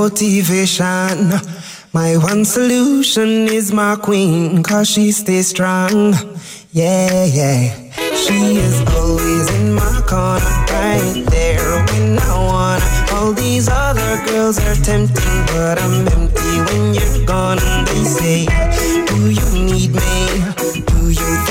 motivation. My one solution is my queen, cause she stays strong. Yeah, yeah. She is always in my corner, right there when I wanna. All these other girls are tempting, but I'm empty when you're gone. And they say, Do you need me?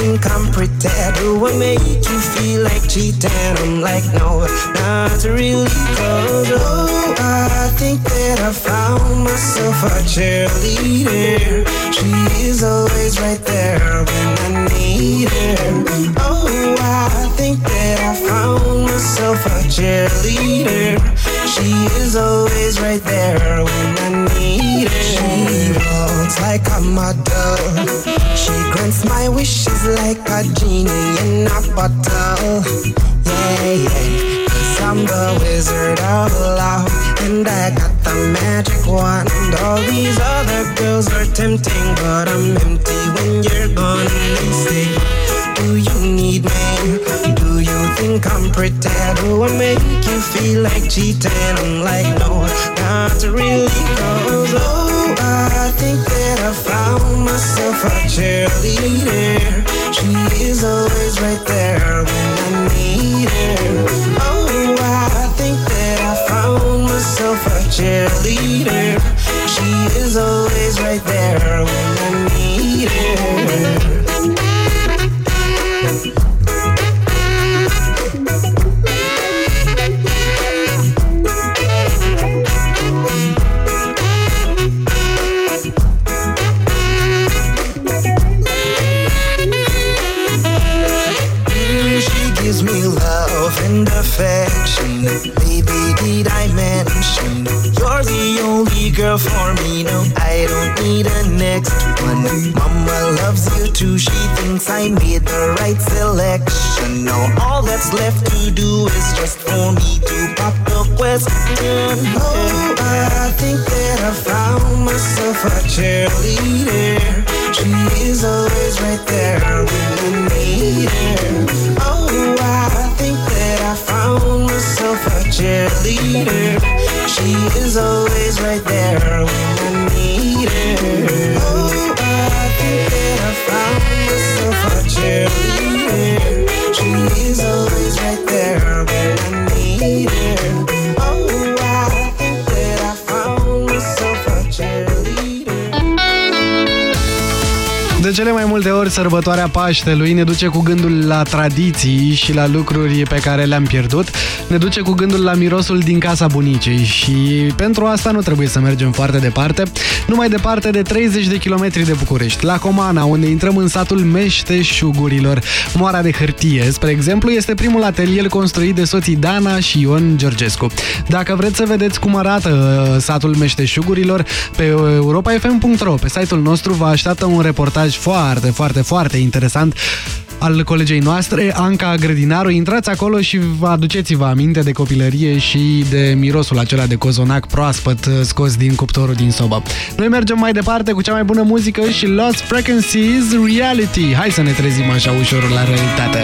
Think I'm pretty? Do I make you feel like cheating? I'm like, no, not really. Cause, oh, I think that I found myself a cheerleader. She is always right there when I need her. Oh, think that I found myself a cheerleader. She is always right there when I need her. She walks like a model. She grants my wishes like a genie in a bottle. Yeah, yeah. Cause I'm the wizard of love. And I got the magic wand. All these other girls are tempting, but I'm empty when you're gone. They say, Do you need me? Think I'm pretty? Do I make you feel like cheating? I'm like, no, not really. Cause, oh, I think that I found myself a cheerleader. She is always one. Mama loves you too. She thinks I made the right selection. Now all that's left to do is just for me to pop the question. Oh, I think that I found myself a cheerleader. She is always right there when I need her. Oh, I think that I found myself a cheerleader. She is always right there De cele mai multe ori, sărbătoarea Paștelui ne duce cu gândul la tradiții și la lucruri pe care le-am pierdut. Ne duce cu gândul la mirosul din casa bunicii și pentru asta nu trebuie să mergem foarte departe. Nu mai departe de 30 de kilometri de București, la Comana, unde intrăm în satul Meșteșugurilor. Moara de hârtie, spre exemplu, este primul atelier construit de soții Dana și Ion Georgescu. Dacă vreți să vedeți cum arată uh, satul Meșteșugurilor, pe europafm.ro, pe site-ul nostru, vă așteaptă un reportaj foarte, foarte, foarte interesant al colegei noastre, Anca Grădinaru. Intrați acolo și vă aduceți-vă aminte de copilărie și de mirosul acela de cozonac proaspăt uh, scos din cuptorul din sobă. Noi mergem mai departe cu cea mai bună muzică și Lost Frequencies Reality. Hai să ne trezim așa ușor la realitate.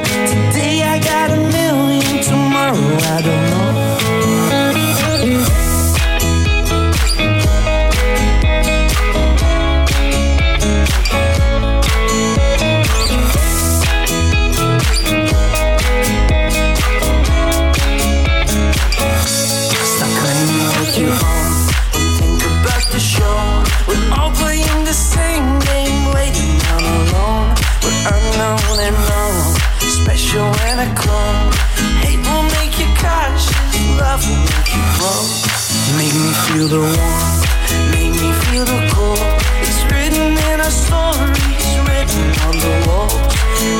Feel the warmth, make me feel the cold. It's written in our stories, written on the walls.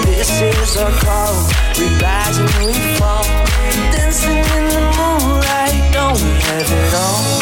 This is our call, we rise and we fall. Dancing in the moonlight, don't we have it all?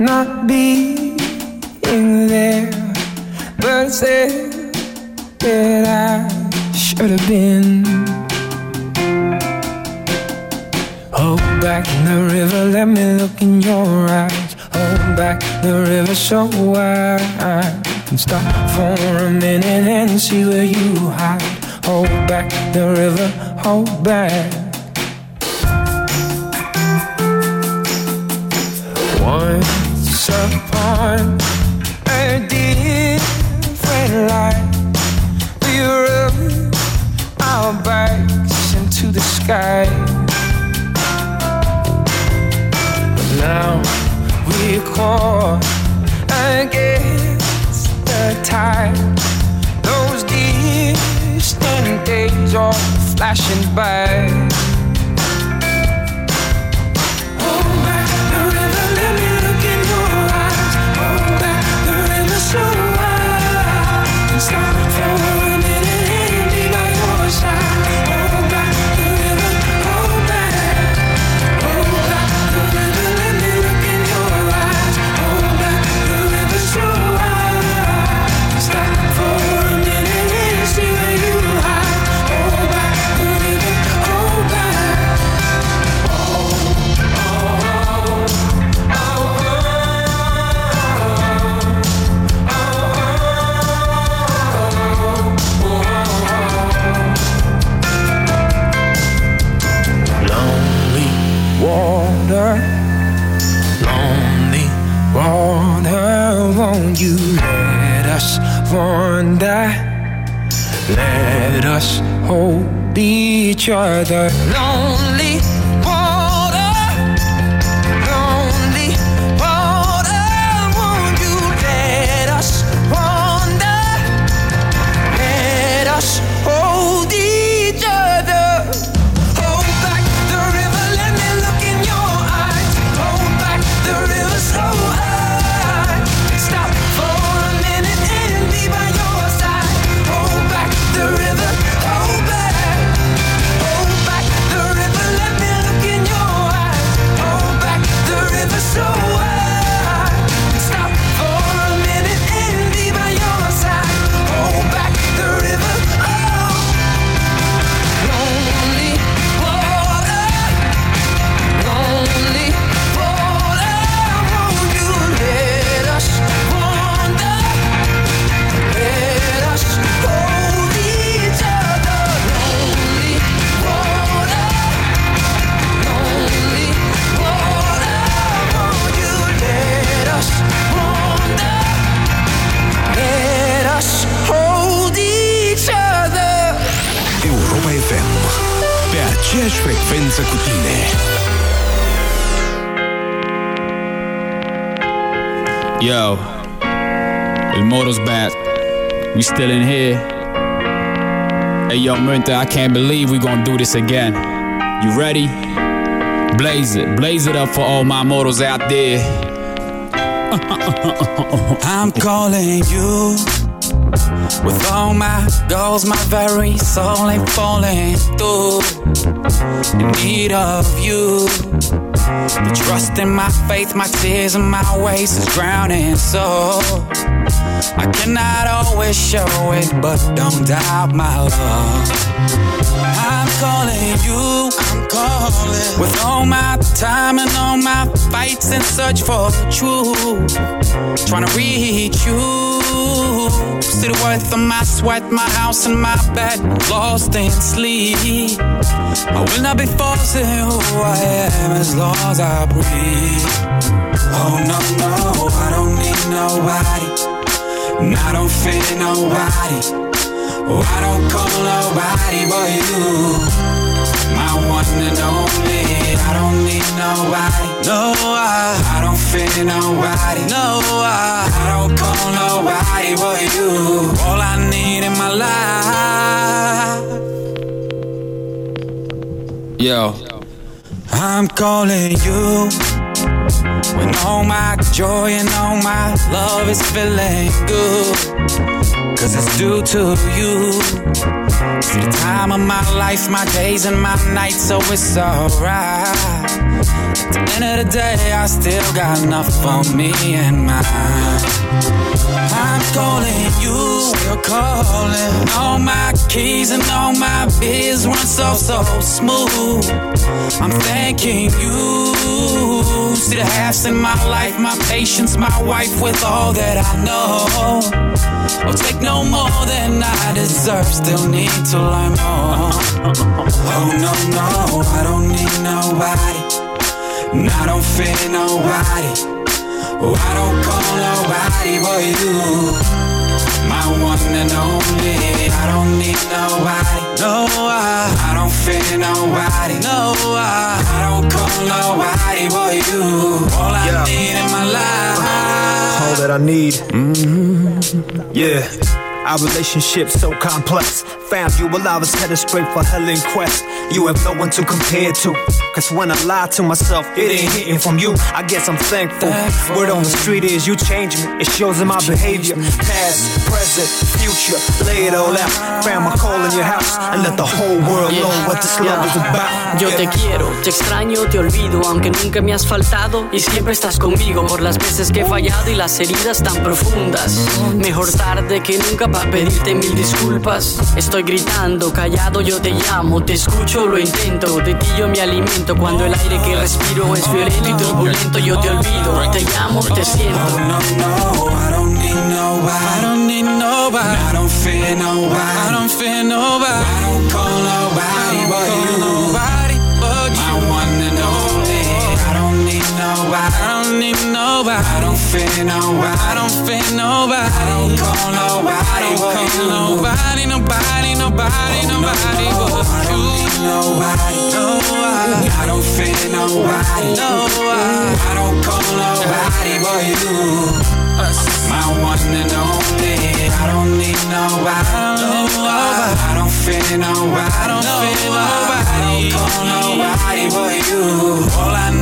Not being there, but said that I should have been. Hold back the river, let me look in your eyes. Hold back the river so wide. And stop for a minute and see where you hide. Hold back the river, hold back. Once upon a different life, we rode our bikes into the sky. But Now we caught against the tide. Those distant days are flashing by. Yo, El Moro's back. We still in here. Hey, yo, Minta, I can't believe we gonna do this again. You ready? Blaze it, blaze it up for all my mortals out there. I'm calling you with all my goals, my very soul ain't falling through. In need of you. The trust in my faith, my tears and my ways is drowning. So I cannot always show it, but don't doubt my love. I'm calling you, I'm calling with all my time and all my fights and search for the truth. Trying to reach you. The worth of my sweat, my house and my bed, lost in sleep. I will not be forcing who I am as long as I breathe. Oh no, no, I don't need nobody. And I don't fear nobody. Oh, I don't call nobody but you. My one and only. I don't need nobody. No, I, I don't fear nobody. No, I, I don't call nobody but you. All I need in my life. Yo, I'm calling you. When all my joy and all my love is feeling good. Cause it's due to you. See the time of my life, my days and my nights, so it's alright. At the end of the day, I still got enough for me and mine. I'm calling you, still calling. All my keys and all my biz run so, so smooth. I'm thanking you. See the halves in my life, my patience, my wife with all that I know. I'll take no more than I deserve, still need to learn more. Oh no, no, I don't need nobody. And I don't fear nobody. Oh, I don't call nobody but you. My one and only. I don't need nobody. No, I, I don't fear nobody. No, I, I don't call nobody but you. All I Yeah. need in my life. all that I need. Mm-hmm. Yeah. Our relationship so complex. Found you while I was headed straight for hell in quest. You have no one to compare to. Cause when I lie to myself, it ain't hitting from you. I guess I'm thankful. Thankful. Word on the street is you change me. It shows in my behavior. Past, present, future. Lay it all out. Found my call in your house. And let the whole world know what this love is about. Yo te quiero, te extraño, te olvido, aunque nunca me has faltado y siempre estás conmigo por las veces que he fallado y las heridas tan profundas. Mejor tarde que nunca para pedirte mil disculpas. Estoy gritando, callado, yo te llamo, te escucho, lo intento. De ti yo me alimento cuando el aire que respiro es violento y turbulento. Yo te olvido, te llamo, te siento. Oh no no, I don't need nobody. I don't need nobody. I don't fear nobody. I don't fear nobody. I don't call nobody but. Nobody but you. My one and only. I don't need nobody. I nobody. Fear nobody. I don't fear nobody. I don't call nobody but you. Nobody, nobody, nobody, nobody but. Nobody, no, I, I don't fear nobody. No, I, don't call nobody but you. My one and only. I don't need nobody. No, I, don't fear nobody. I don't fear nobody. I don't call nobody but you. All I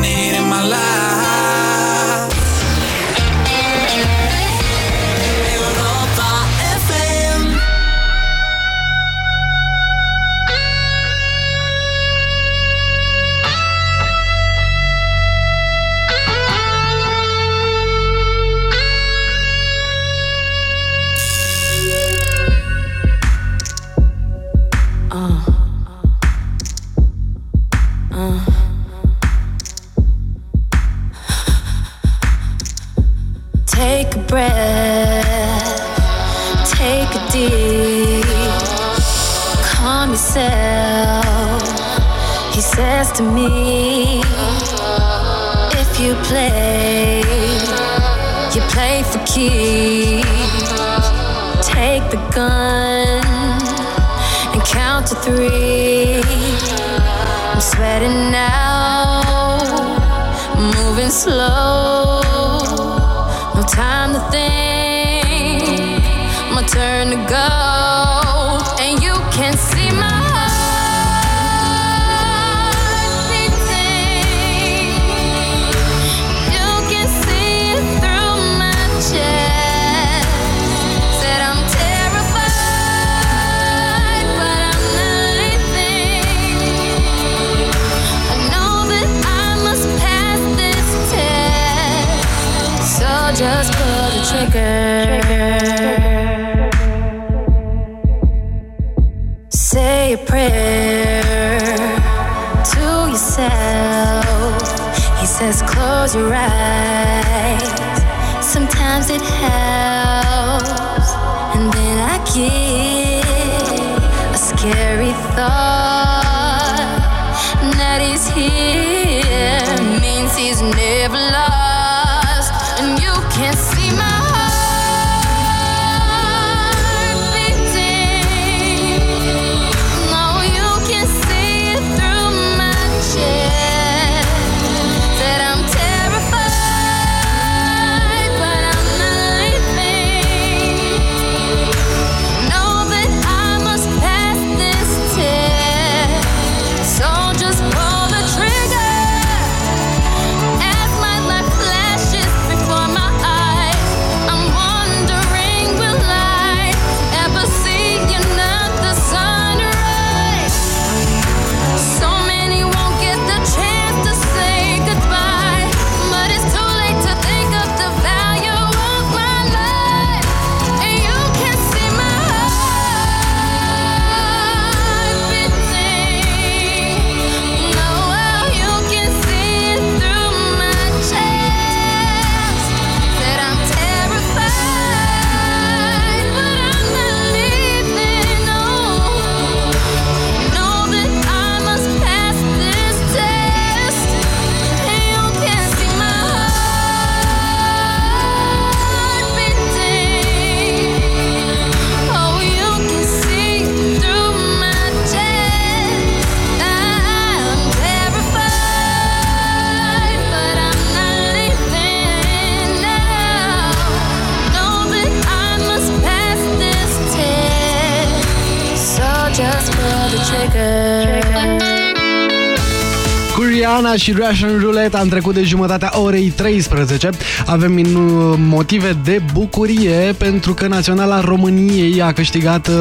și Russian Roulette am trecut de jumătatea orei 13. Avem minu- motive de bucurie pentru că Naționala României a câștigat uh,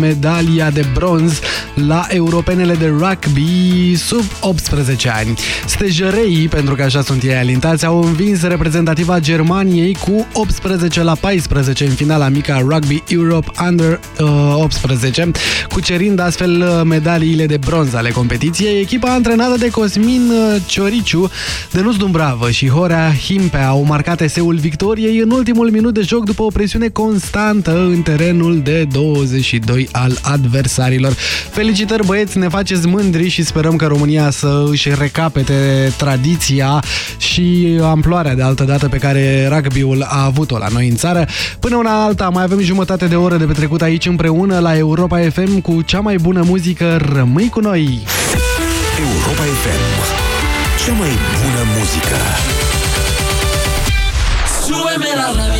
medalia de bronz la europenele de rugby sub 18 ani. Stejăreii, pentru că așa sunt ei alintați, au învins reprezentativa Germaniei cu 18 la 14 în finala mică a Rugby Europe Under uh, 18, cucerind astfel uh, medaliile de bronz ale competiției. Echipa antrenată de Cosmin uh, Cioriciu, Denuț Dumbravă și Horea Himpea au marcat eseul victoriei în ultimul minut de joc după o presiune constantă în terenul de 22 al adversarilor. Felicitări băieți, ne faceți mândri și sperăm că România să își recapete tradiția și amploarea de altă dată pe care rugby-ul a avut-o la noi în țară. Până una alta, mai avem jumătate de oră de petrecut aici împreună la Europa FM cu cea mai bună muzică. Rămâi cu noi! Europa FM. Cea mai bună muzică. Súbeme la radio.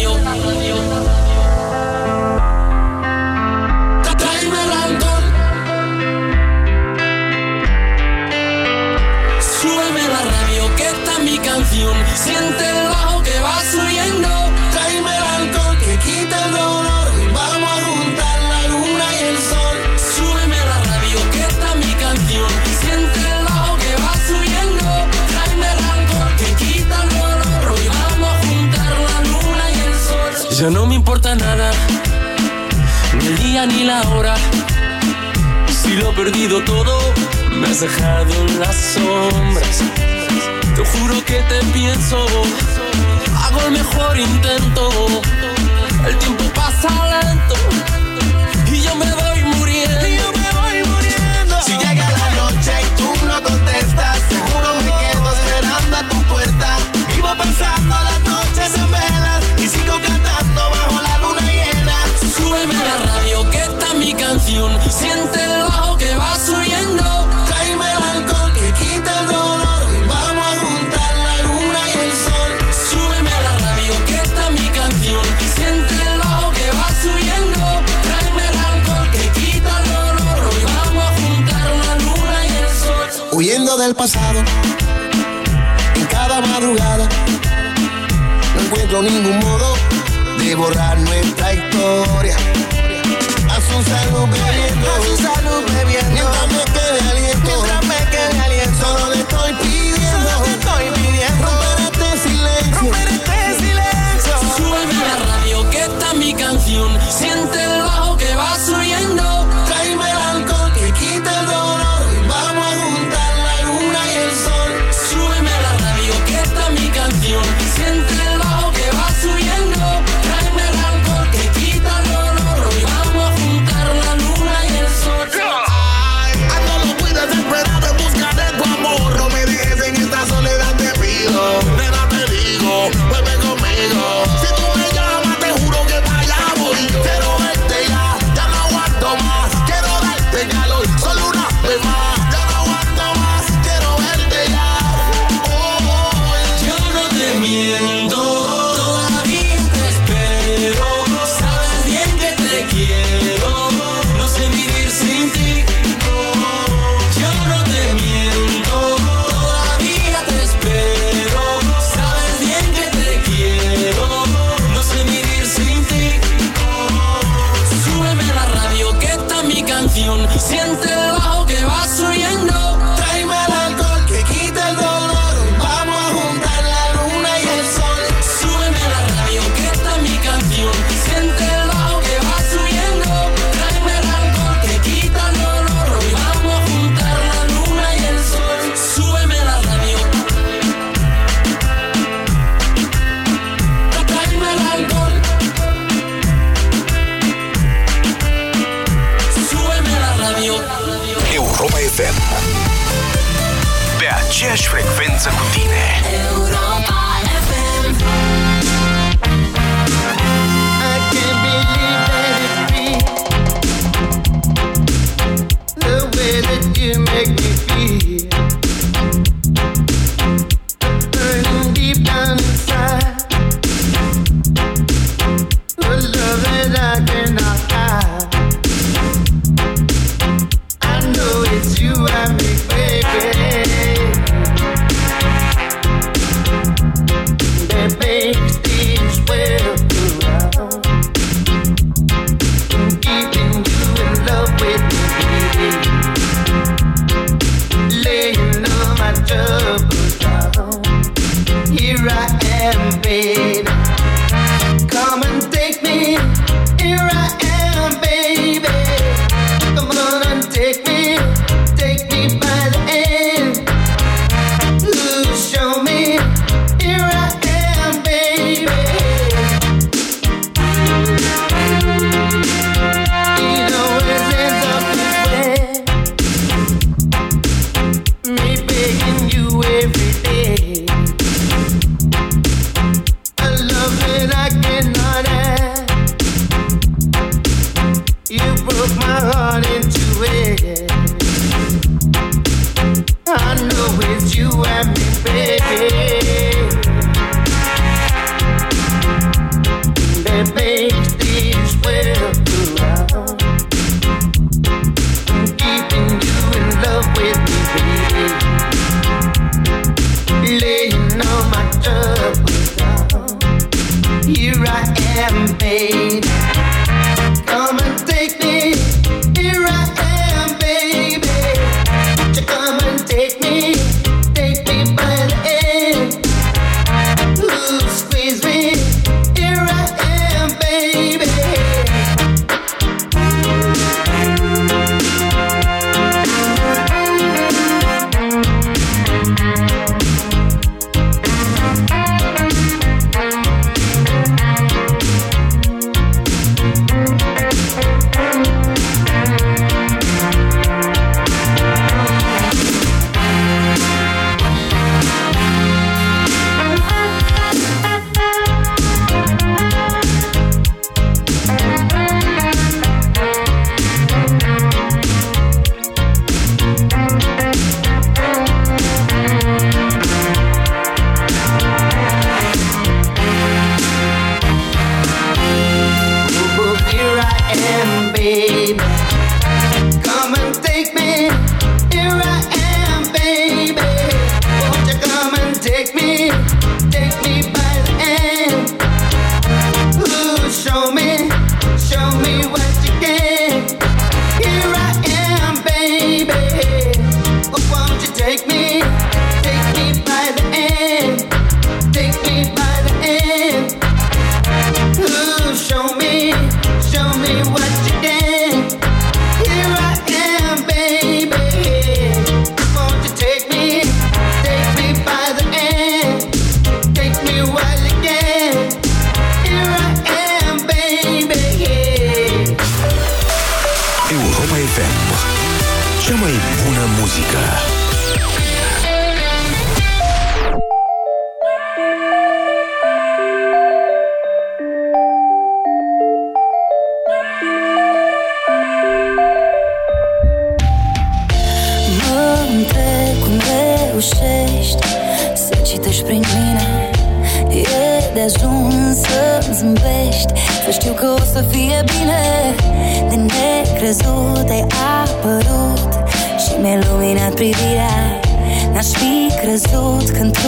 Ya no me importa nada, ni el día ni la hora. Si lo he perdido todo, me has dejado en las sombras. Te juro que te pienso, hago el mejor intento. El tiempo pasa lento y yo me voy del pasado. En cada madrugada no encuentro ningún modo de borrar nuestra historia. Azusa no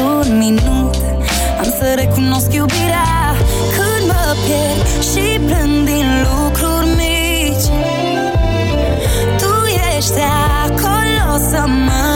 crezut că într-un minut Am să recunosc iubirea. Când mă pierd și plâng din lucruri mici tu ești acolo să mă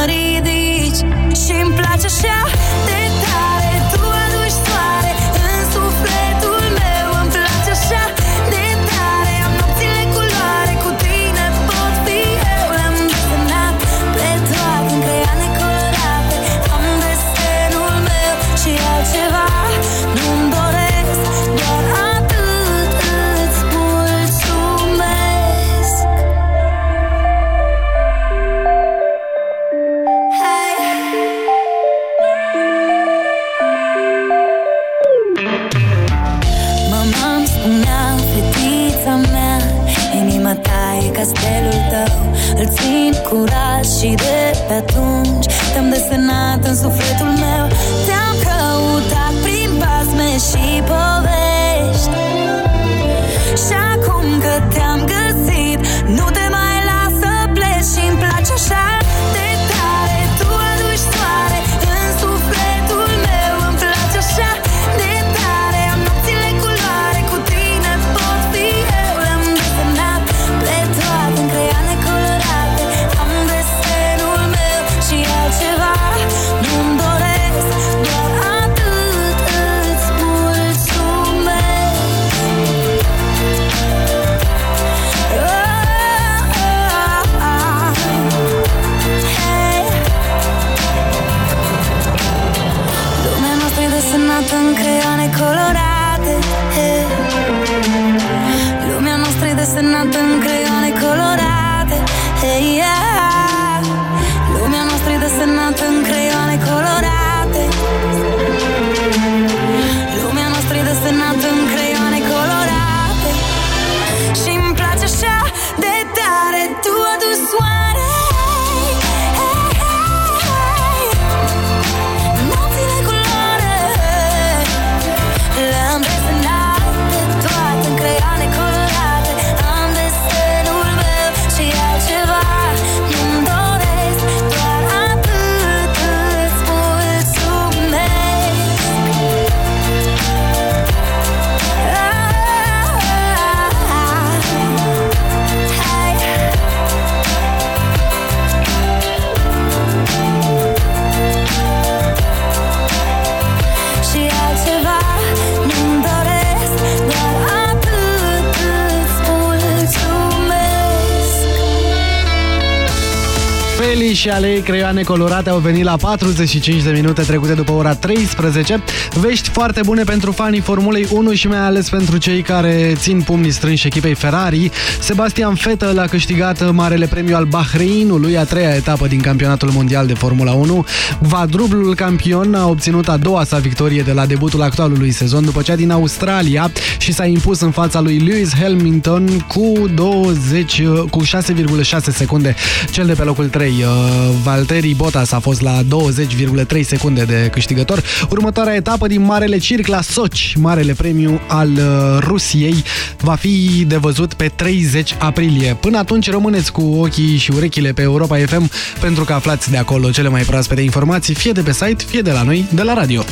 Feli și ale ei creioane colorate au venit la 45 de minute trecute după ora 13. Vești foarte bune pentru fanii Formulei 1 și mai ales pentru cei care țin pumnii strânși echipei Ferrari. Sebastian Vettel a câștigat Marele Premiu al Bahreinului, a treia etapă din campionatul mondial de Formula 1. Vadrublul campion a obținut a doua sa victorie de la debutul actualului sezon după cea din Australia și s-a impus în fața lui Lewis Hamilton cu 20 cu 6,6 secunde. Cel de pe locul 3 uh, Valtteri Bottas a fost la 20,3 secunde de câștigător. Următoarea etapă din Marele Circ la Sochi, Marele Premiu al uh, Rusiei, va fi de văzut pe 30 aprilie. Până atunci rămâneți cu ochii și urechile pe Europa FM pentru că aflați de acolo cele mai proaspete informații, fie de pe site, fie de la noi, de la radio.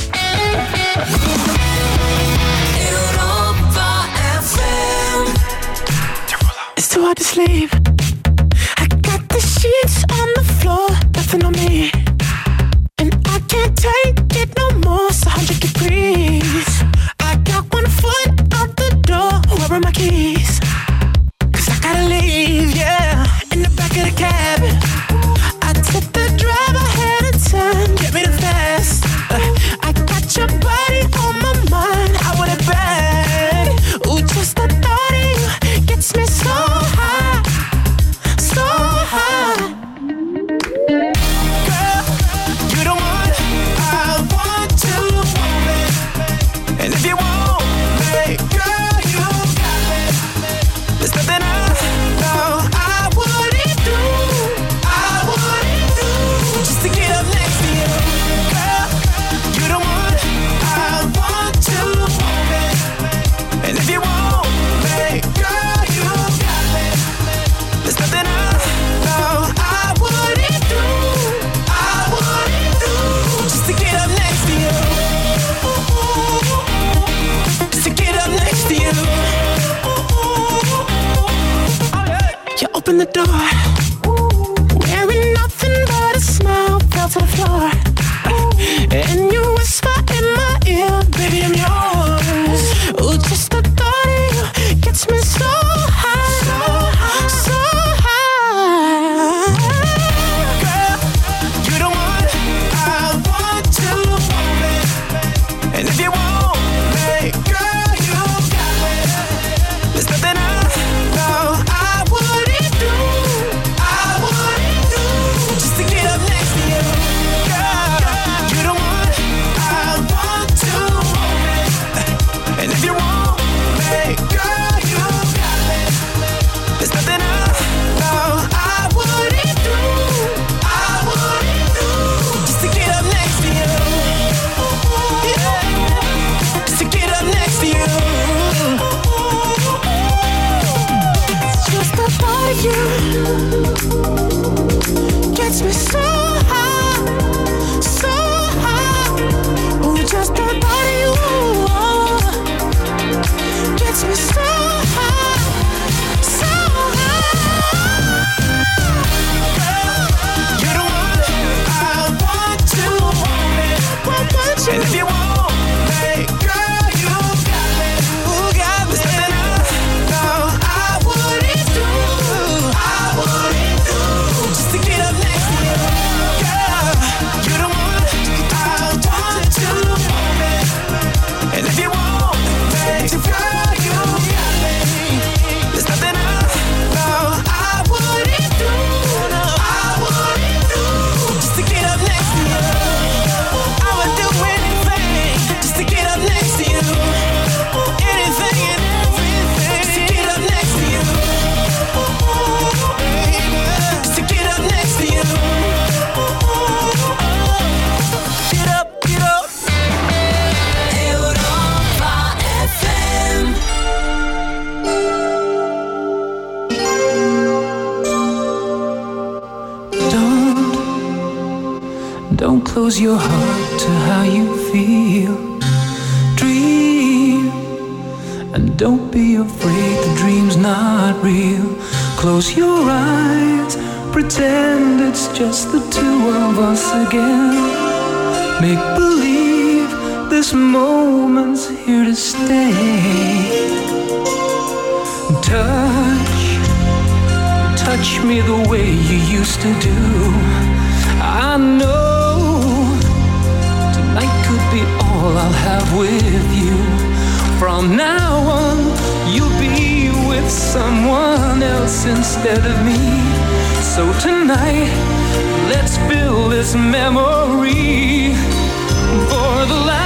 It's too hard to sleep. And I can't take it no more. It's 100 degrees. I got one foot out the door. Where are my keys? Cause I gotta leave, yeah. In the back of the cab. Close your heart to how you feel. Dream, and don't be afraid the dream's not real. Close your eyes, pretend it's just the two of us again. Make believe this moment's here to stay. Touch, touch me the way you used to do. I know be all I'll have with you. From now on, you'll be with someone else instead of me. So tonight, let's build this memory for the last.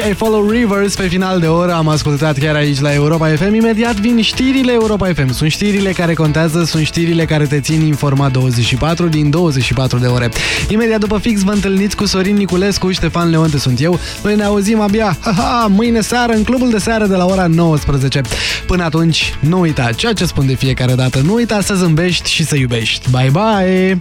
și I Follow Rivers pe final de oră am ascultat chiar aici la Europa FM. Imediat vin știrile Europa FM. Sunt știrile care contează, sunt știrile care te țin informat 24 din 24 de ore. Imediat după fix vă întâlniți cu Sorin Niculescu, Ștefan Leonte sunt eu. Noi ne auzim abia ha, ha, mâine seară în clubul de seară de la ora 19. Până atunci, nu uita ceea ce spun de fiecare dată. Nu uita să zâmbești și să iubești. Bye bye!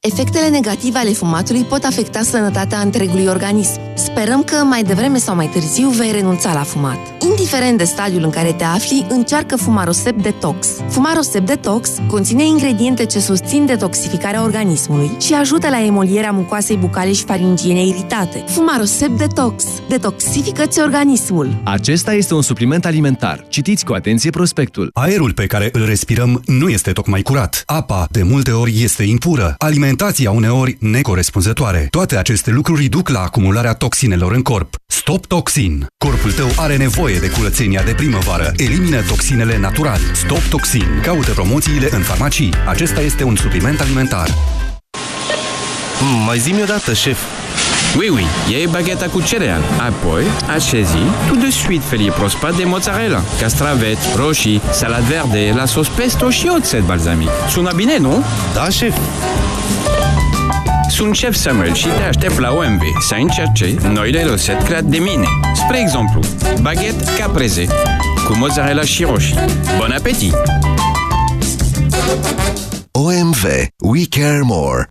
Efectele negative ale fumatului pot afecta sănătatea întregului organism. Sperăm că mai devreme sau mai târziu vei renunța la fumat. Indiferent de stadiul în care te afli, încearcă Fumarosep Detox. Fumarosep Detox conține ingrediente ce susțin detoxificarea organismului și ajută la emolierea mucoasei bucale și faringiene iritate. Fumarosep Detox. Detoxifică-ți organismul. Acesta este un supliment alimentar. Citiți cu atenție prospectul. Aerul pe care îl respirăm nu este tocmai curat. Apa, de multe ori, este impură. Alimentația uneori necorespunzătoare. Toate aceste lucruri duc la acumularea toxinelor în corp. Stop Toxin. Corpul tău are nevoie de curățenia de primăvară. Elimină toxinele natural. Stop Toxin. Caută promoțiile în farmacii. Acesta este un supliment alimentar. Mm, mai zi-mi odată, șef. Oui, oui, iei bagheta cu cereal. Apoi, așezi tout de suite felie prospat de mozzarella, castraveți, roșii, salad verde, la sos pesto și oțet balsamic. Sună bine, nu? Da, șef. Sunt șef Samuel și te aștept la OMV să încerce noile rețete create de mine. Spre exemplu, baghet caprese cu mozzarella și roșii. Bon appetit! OMV. We care more.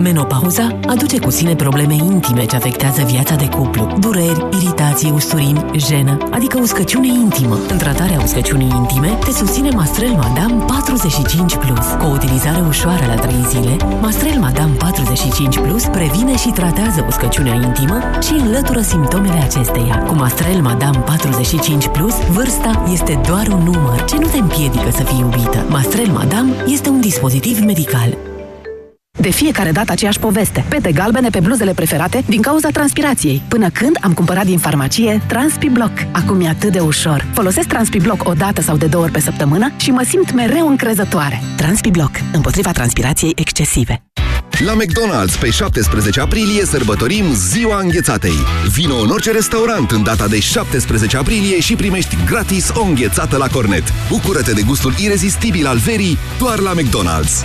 Menopauza aduce cu sine probleme intime ce afectează viața de cuplu. Dureri, iritație, usturimi, jenă, adică uscăciune intimă. În tratarea uscăciunii intime, te susține Mastrel Madame 45+. Plus. Cu o utilizare ușoară la 3 zile, Mastrel Madame 45+, Plus previne și tratează uscăciunea intimă și înlătură simptomele acesteia. Cu Mastrel Madame 45+, Plus, vârsta este doar un număr ce nu te împiedică să fii iubită. Mastrel Madame este un dispozitiv medical. De fiecare dată aceeași poveste. Pete galbene pe bluzele preferate din cauza transpirației. Până când am cumpărat din farmacie TranspiBlock. Acum e atât de ușor. Folosesc TranspiBlock o dată sau de două ori pe săptămână și mă simt mereu încrezătoare. TranspiBlock. Împotriva transpirației excesive. La McDonald's, pe 17 aprilie, sărbătorim Ziua Înghețatei. Vino în orice restaurant în data de 17 aprilie și primești gratis o înghețată la cornet. Bucură-te de gustul irezistibil al verii doar la McDonald's.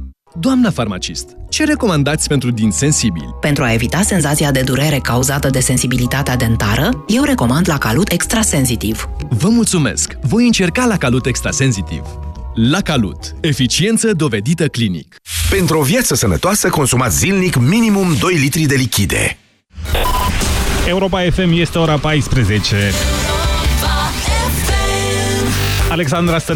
Doamna farmacist, ce recomandați pentru din sensibili? Pentru a evita senzația de durere cauzată de sensibilitatea dentară, eu recomand la Calut Extrasensitiv. Vă mulțumesc! Voi încerca la Calut Extrasensitiv. La Calut. Eficiență dovedită clinic. Pentru o viață sănătoasă, consumați zilnic minimum 2 litri de lichide. Europa FM este ora 14. Alexandra Stăne